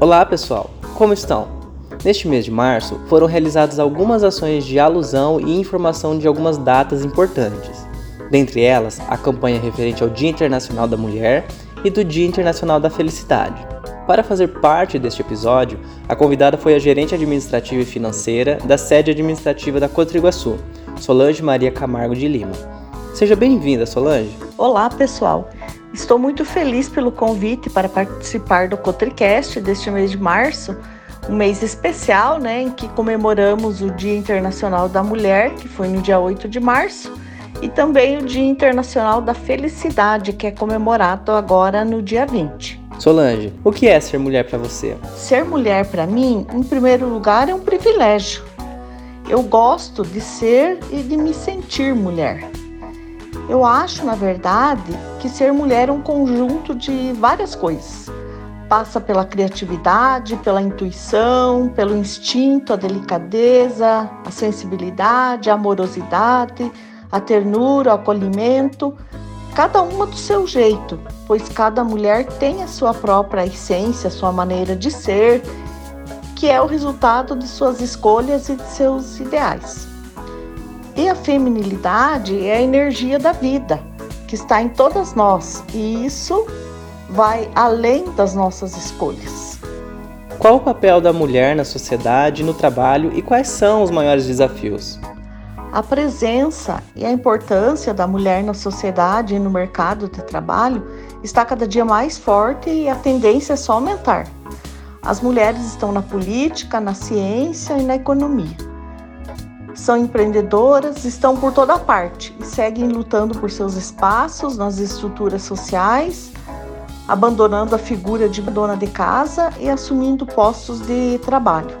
Olá pessoal, como estão? Neste mês de março foram realizadas algumas ações de alusão e informação de algumas datas importantes. Dentre elas, a campanha referente ao Dia Internacional da Mulher e do Dia Internacional da Felicidade. Para fazer parte deste episódio, a convidada foi a gerente administrativa e financeira da sede administrativa da Cotriguaçu, Solange Maria Camargo de Lima. Seja bem-vinda, Solange. Olá, pessoal. Estou muito feliz pelo convite para participar do Cotricast deste mês de março, um mês especial, né, em que comemoramos o Dia Internacional da Mulher, que foi no dia 8 de março, e também o Dia Internacional da Felicidade, que é comemorado agora no dia 20. Solange, o que é ser mulher para você? Ser mulher para mim, em primeiro lugar, é um privilégio. Eu gosto de ser e de me sentir mulher. Eu acho, na verdade, que ser mulher é um conjunto de várias coisas. Passa pela criatividade, pela intuição, pelo instinto, a delicadeza, a sensibilidade, a amorosidade, a ternura, o acolhimento, cada uma do seu jeito, pois cada mulher tem a sua própria essência, a sua maneira de ser, que é o resultado de suas escolhas e de seus ideais. E a feminilidade é a energia da vida, que está em todas nós, e isso vai além das nossas escolhas. Qual o papel da mulher na sociedade no trabalho e quais são os maiores desafios? A presença e a importância da mulher na sociedade e no mercado de trabalho está cada dia mais forte e a tendência é só aumentar. As mulheres estão na política, na ciência e na economia são empreendedoras, estão por toda parte e seguem lutando por seus espaços nas estruturas sociais, abandonando a figura de dona de casa e assumindo postos de trabalho.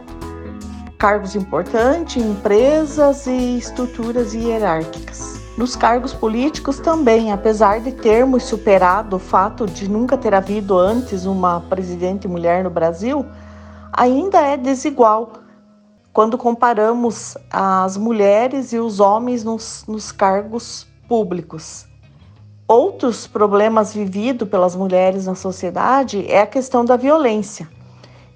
Cargos importantes em empresas e estruturas hierárquicas. Nos cargos políticos também, apesar de termos superado o fato de nunca ter havido antes uma presidente mulher no Brasil, ainda é desigual quando comparamos as mulheres e os homens nos, nos cargos públicos. Outros problemas vividos pelas mulheres na sociedade é a questão da violência.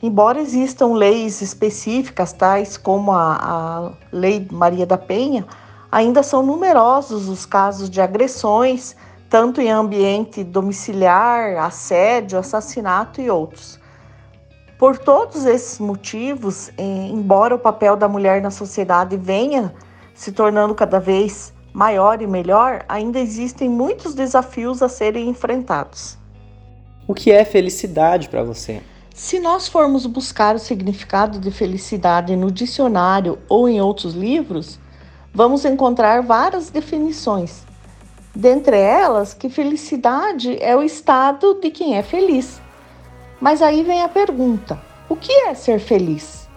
Embora existam leis específicas, tais como a, a Lei Maria da Penha, ainda são numerosos os casos de agressões, tanto em ambiente domiciliar, assédio, assassinato e outros. Por todos esses motivos, eh, embora o papel da mulher na sociedade venha se tornando cada vez maior e melhor, ainda existem muitos desafios a serem enfrentados. O que é felicidade para você? Se nós formos buscar o significado de felicidade no dicionário ou em outros livros, vamos encontrar várias definições. Dentre elas, que felicidade é o estado de quem é feliz. Mas aí vem a pergunta: o que é ser feliz?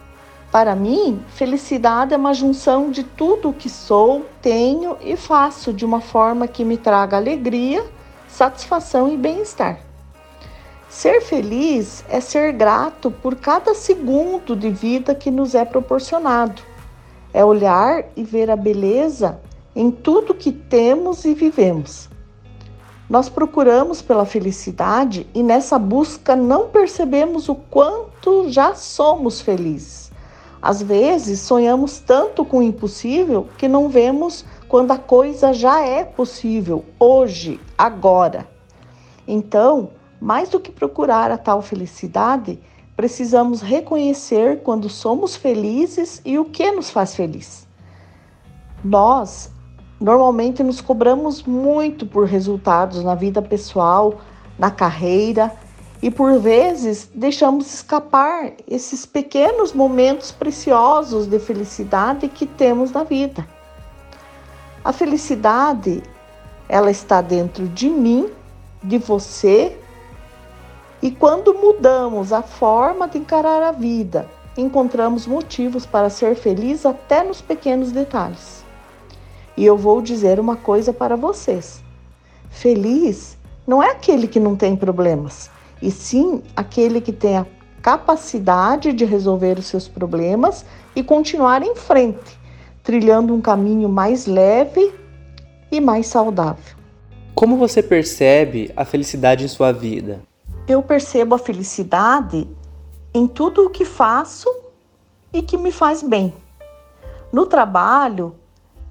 Para mim, felicidade é uma junção de tudo o que sou, tenho e faço de uma forma que me traga alegria, satisfação e bem-estar. Ser feliz é ser grato por cada segundo de vida que nos é proporcionado. É olhar e ver a beleza em tudo que temos e vivemos. Nós procuramos pela felicidade e nessa busca não percebemos o quanto já somos felizes. Às vezes sonhamos tanto com o impossível que não vemos quando a coisa já é possível, hoje, agora. Então, mais do que procurar a tal felicidade, precisamos reconhecer quando somos felizes e o que nos faz feliz. Nós Normalmente nos cobramos muito por resultados na vida pessoal, na carreira e por vezes deixamos escapar esses pequenos momentos preciosos de felicidade que temos na vida. A felicidade, ela está dentro de mim, de você, e quando mudamos a forma de encarar a vida, encontramos motivos para ser feliz até nos pequenos detalhes. E eu vou dizer uma coisa para vocês: feliz não é aquele que não tem problemas, e sim aquele que tem a capacidade de resolver os seus problemas e continuar em frente, trilhando um caminho mais leve e mais saudável. Como você percebe a felicidade em sua vida? Eu percebo a felicidade em tudo o que faço e que me faz bem. No trabalho,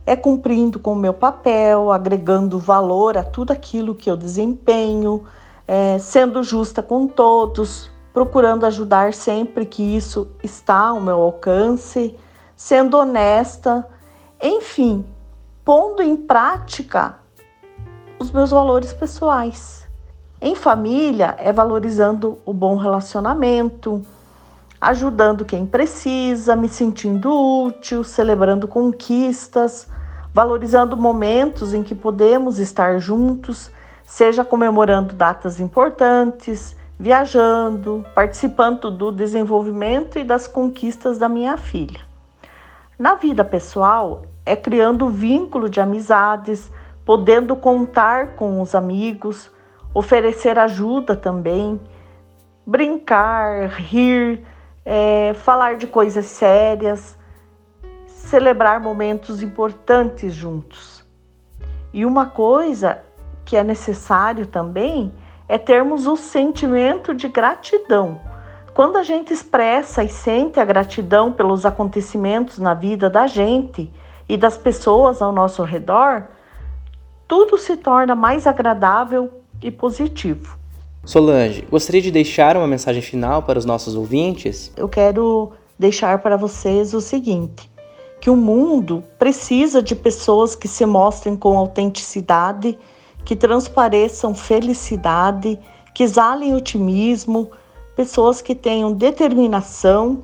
é cumprindo com o meu papel, agregando valor a tudo aquilo que eu desempenho, é, sendo justa com todos, procurando ajudar sempre que isso está ao meu alcance, sendo honesta, enfim, pondo em prática os meus valores pessoais. Em família, é valorizando o bom relacionamento, ajudando quem precisa, me sentindo útil, celebrando conquistas, valorizando momentos em que podemos estar juntos, seja comemorando datas importantes, viajando, participando do desenvolvimento e das conquistas da minha filha. Na vida pessoal, é criando vínculo de amizades, podendo contar com os amigos, oferecer ajuda também, brincar, rir, é, falar de coisas sérias, celebrar momentos importantes juntos. E uma coisa que é necessário também é termos o sentimento de gratidão. Quando a gente expressa e sente a gratidão pelos acontecimentos na vida da gente e das pessoas ao nosso redor, tudo se torna mais agradável e positivo. Solange, gostaria de deixar uma mensagem final para os nossos ouvintes? Eu quero deixar para vocês o seguinte: que o mundo precisa de pessoas que se mostrem com autenticidade, que transpareçam felicidade, que exalem otimismo, pessoas que tenham determinação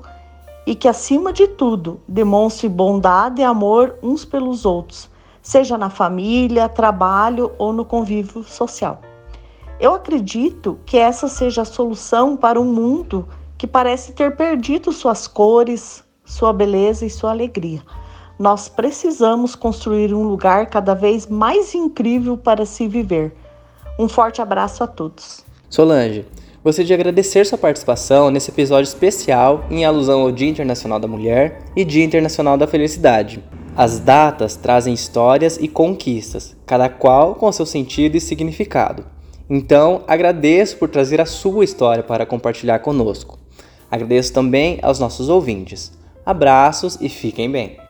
e que, acima de tudo, demonstrem bondade e amor uns pelos outros, seja na família, trabalho ou no convívio social. Eu acredito que essa seja a solução para um mundo que parece ter perdido suas cores, sua beleza e sua alegria. Nós precisamos construir um lugar cada vez mais incrível para se viver. Um forte abraço a todos. Solange, gostaria de agradecer sua participação nesse episódio especial em alusão ao Dia Internacional da Mulher e Dia Internacional da Felicidade. As datas trazem histórias e conquistas, cada qual com seu sentido e significado. Então, agradeço por trazer a sua história para compartilhar conosco. Agradeço também aos nossos ouvintes. Abraços e fiquem bem.